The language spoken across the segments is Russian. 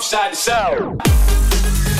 From side to.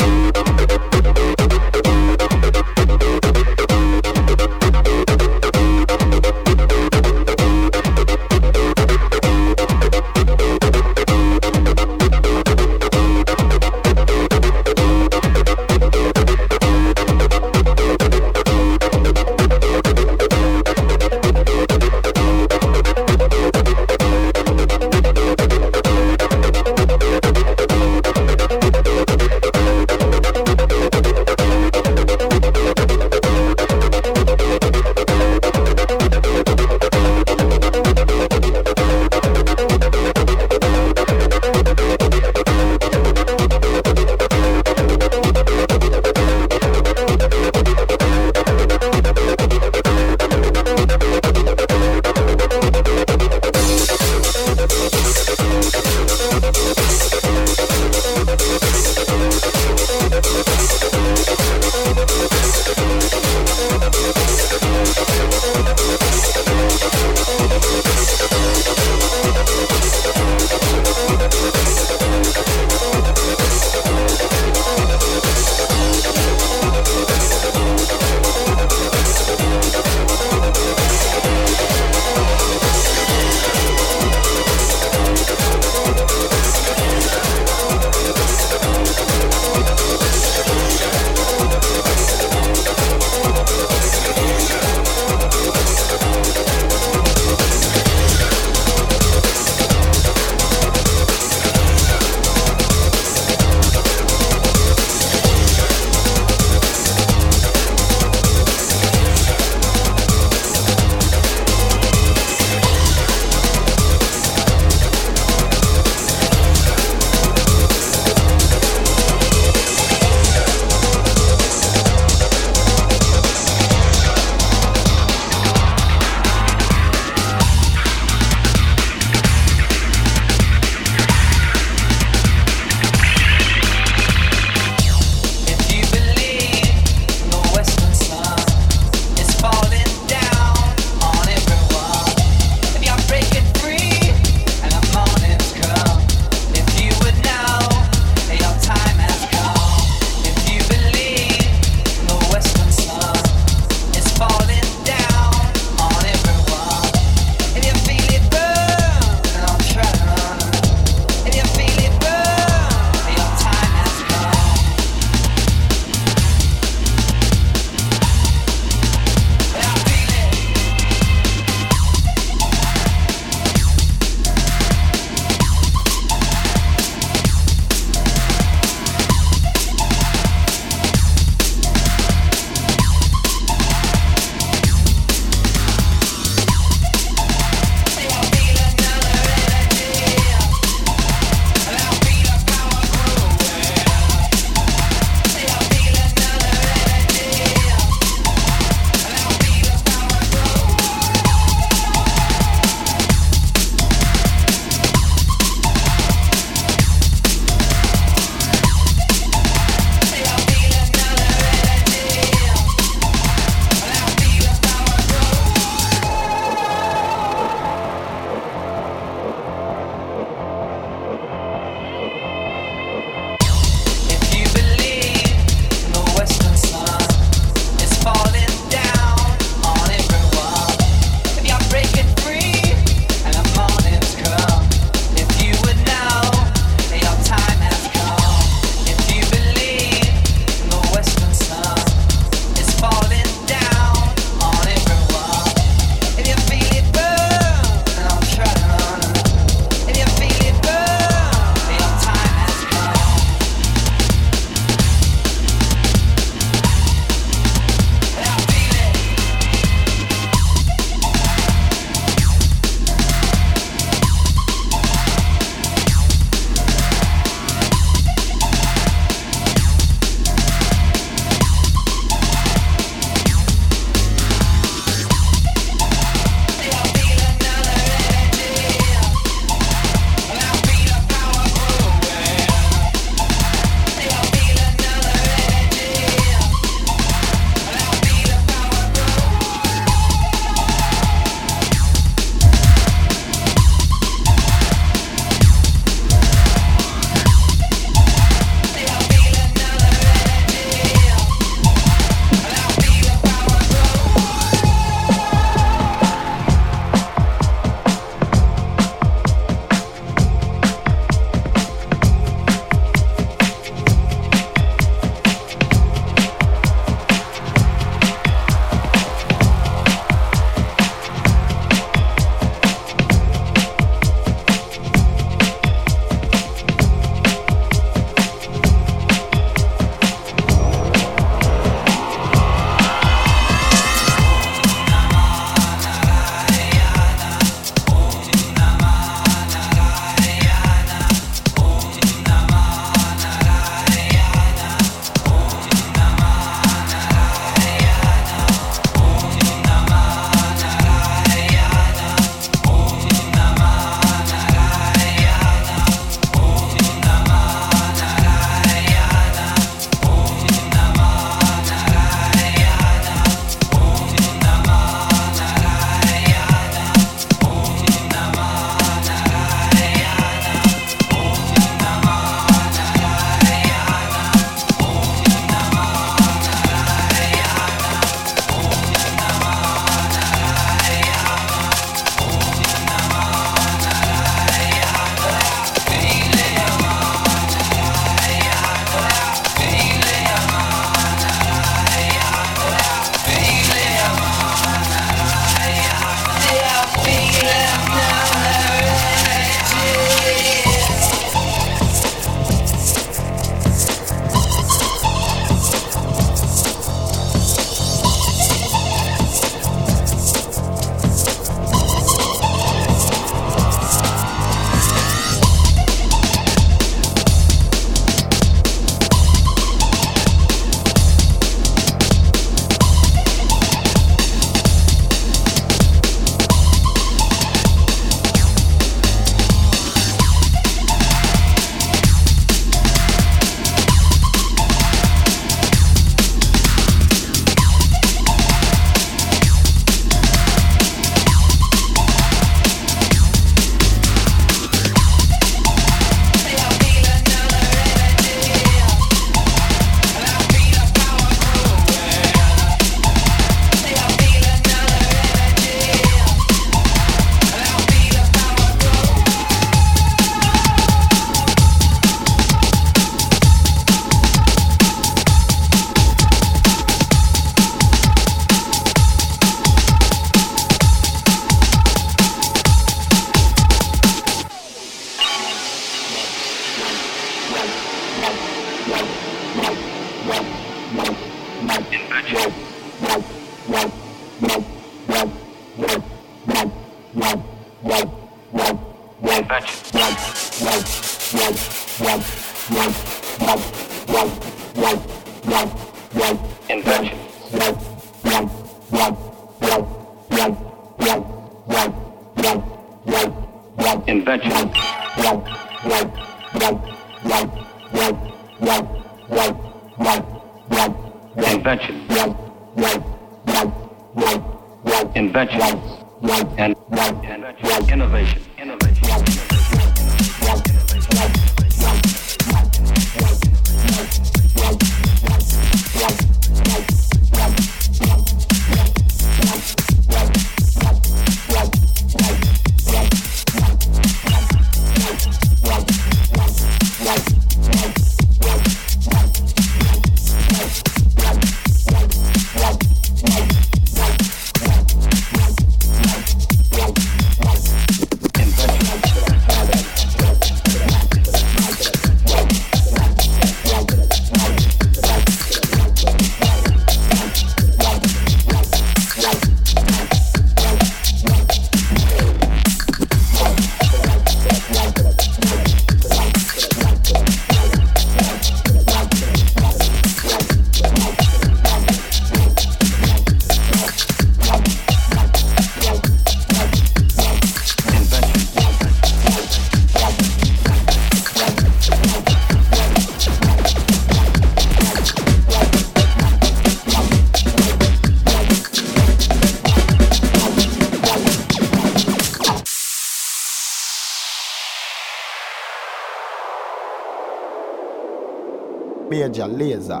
de aleza.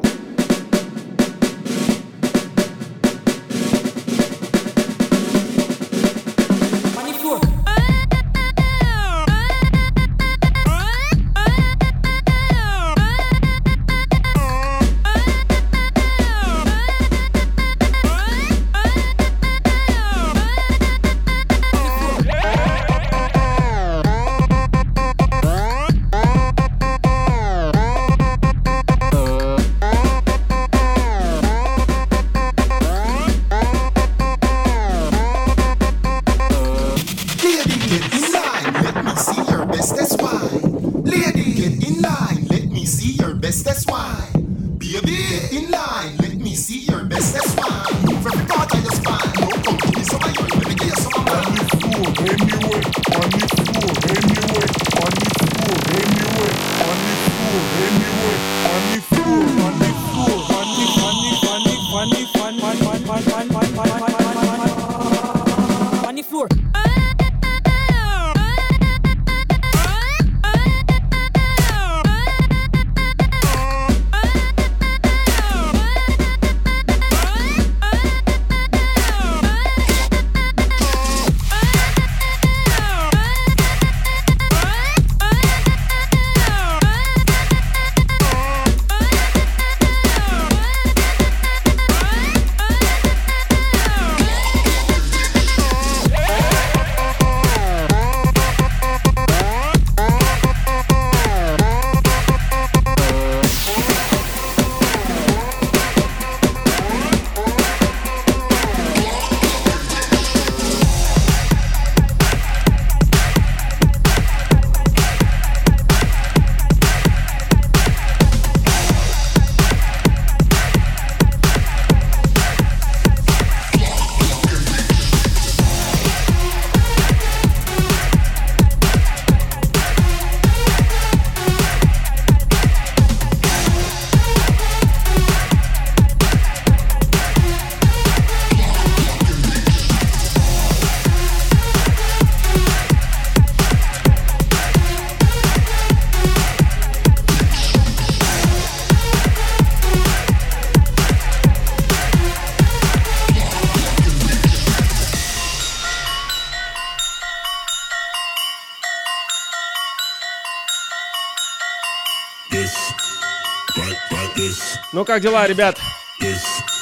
как дела, ребят?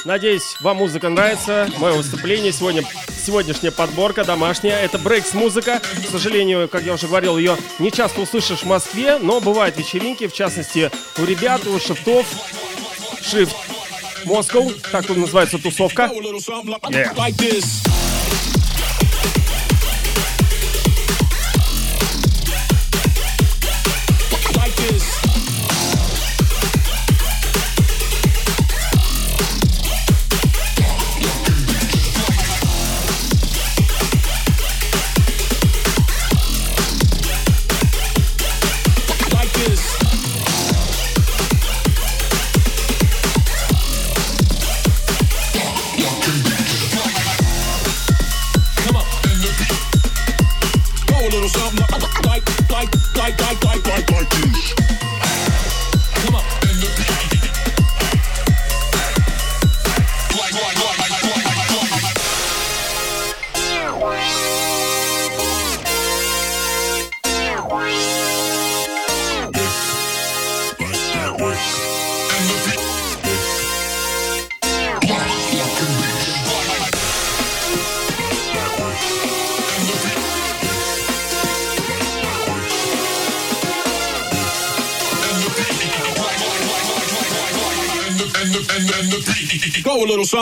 Надеюсь, вам музыка нравится. Мое выступление сегодня, сегодняшняя подборка домашняя. Это breaks музыка. К сожалению, как я уже говорил, ее не часто услышишь в Москве, но бывают вечеринки, в частности, у ребят, у шифтов. Шифт Москва, так тут называется тусовка. Yeah.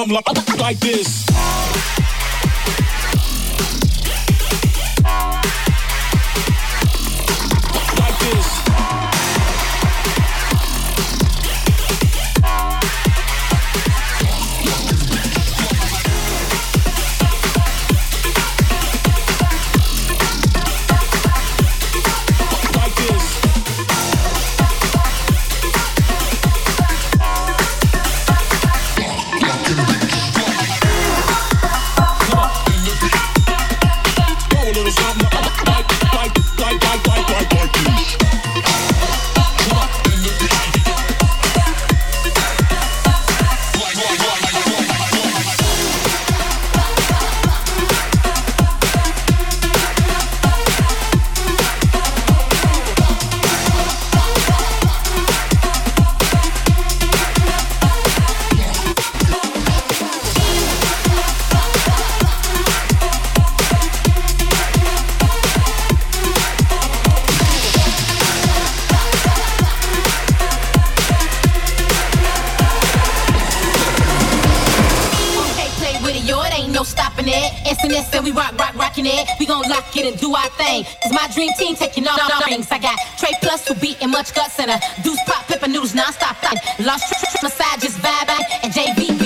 I'm like. get and do our thing. It's my dream team taking all the rings. I got Trey plus who beat and much guts in a deuce pop, pepper noodles non-stop. Lost tr- tr- tr- massage, and JV.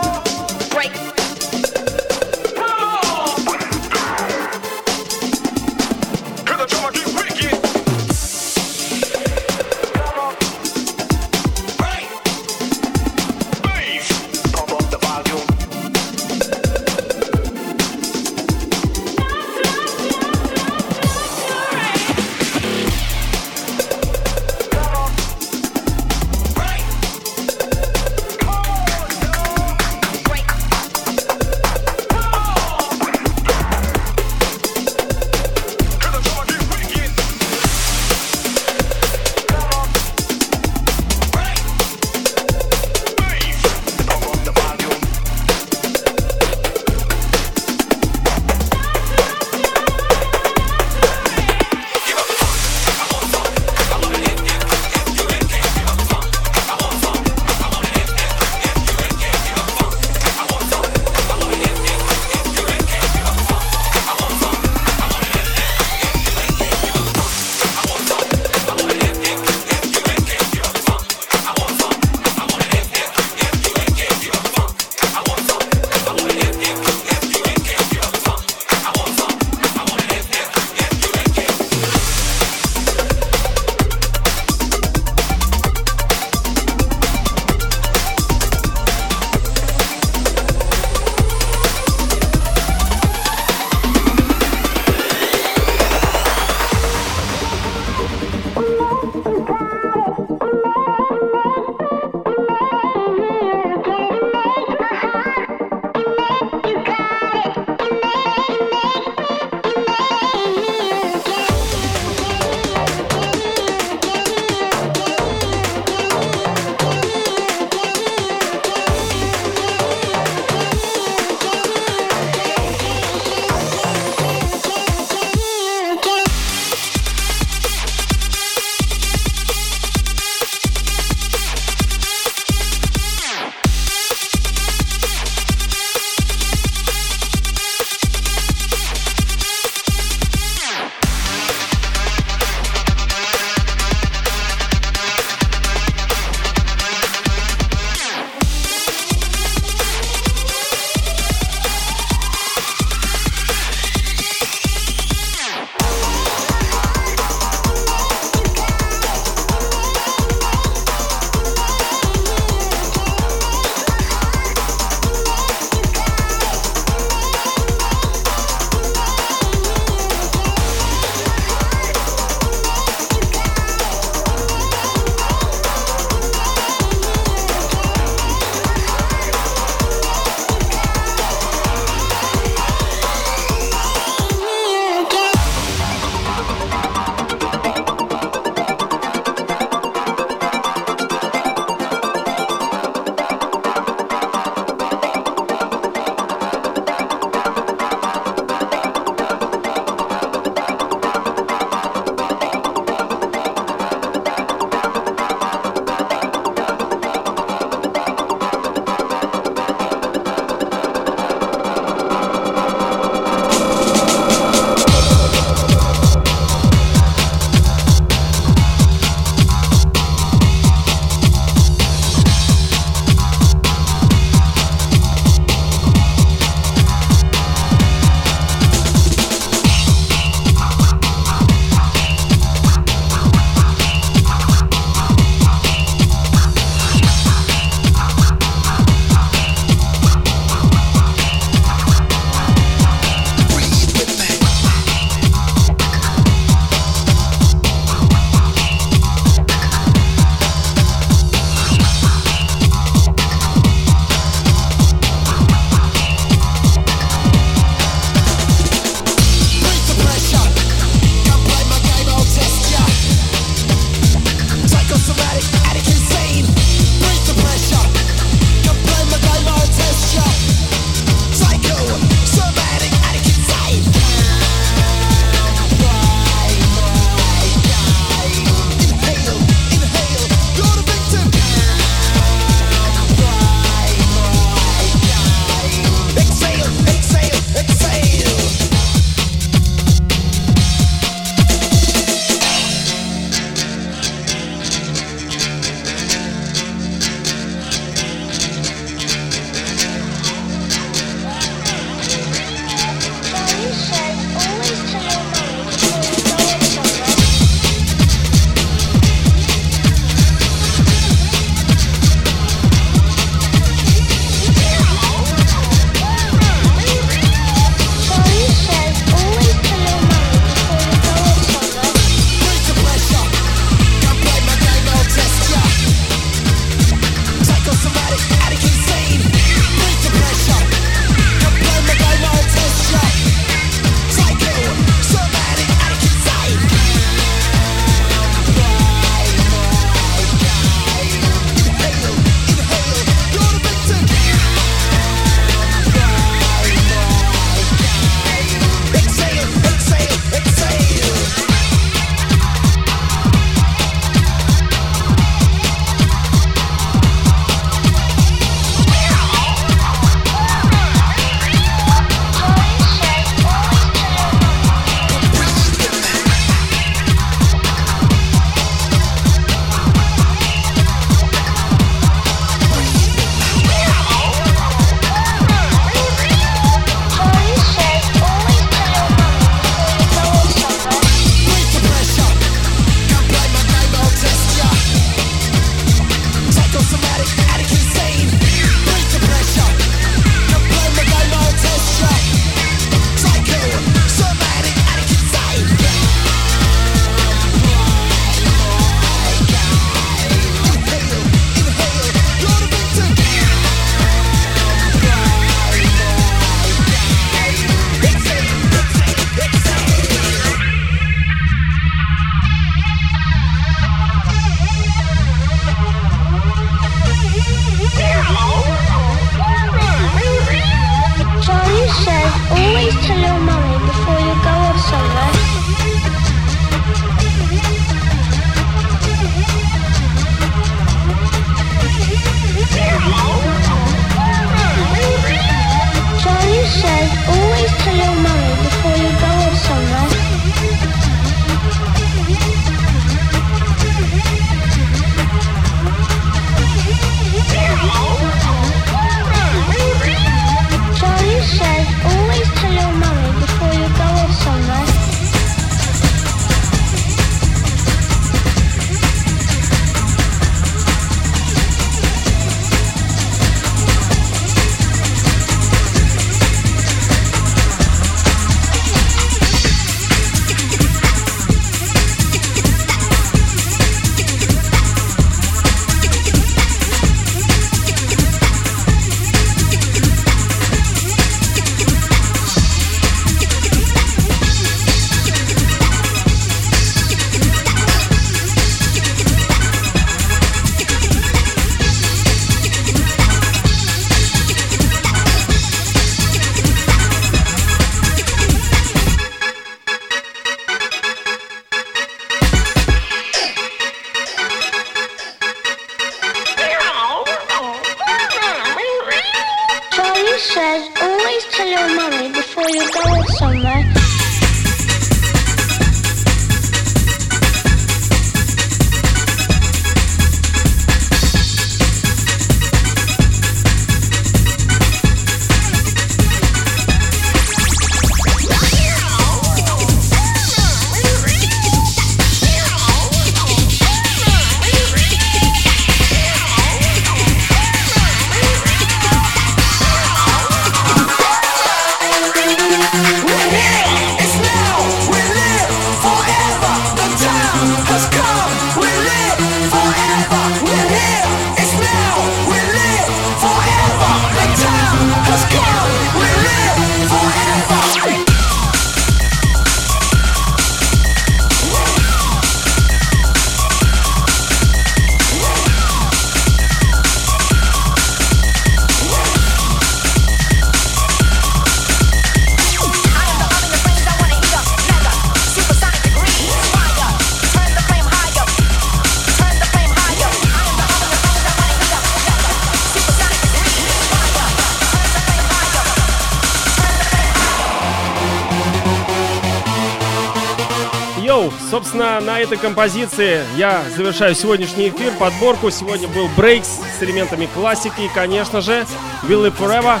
Собственно, на этой композиции я завершаю сегодняшний эфир, подборку. Сегодня был брейкс с элементами классики и, конечно же, Will Live Forever,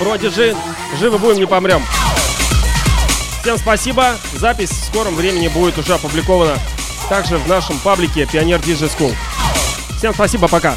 Prodigy, живы будем, не помрем. Всем спасибо, запись в скором времени будет уже опубликована также в нашем паблике Пионер Диджей School. Всем спасибо, пока.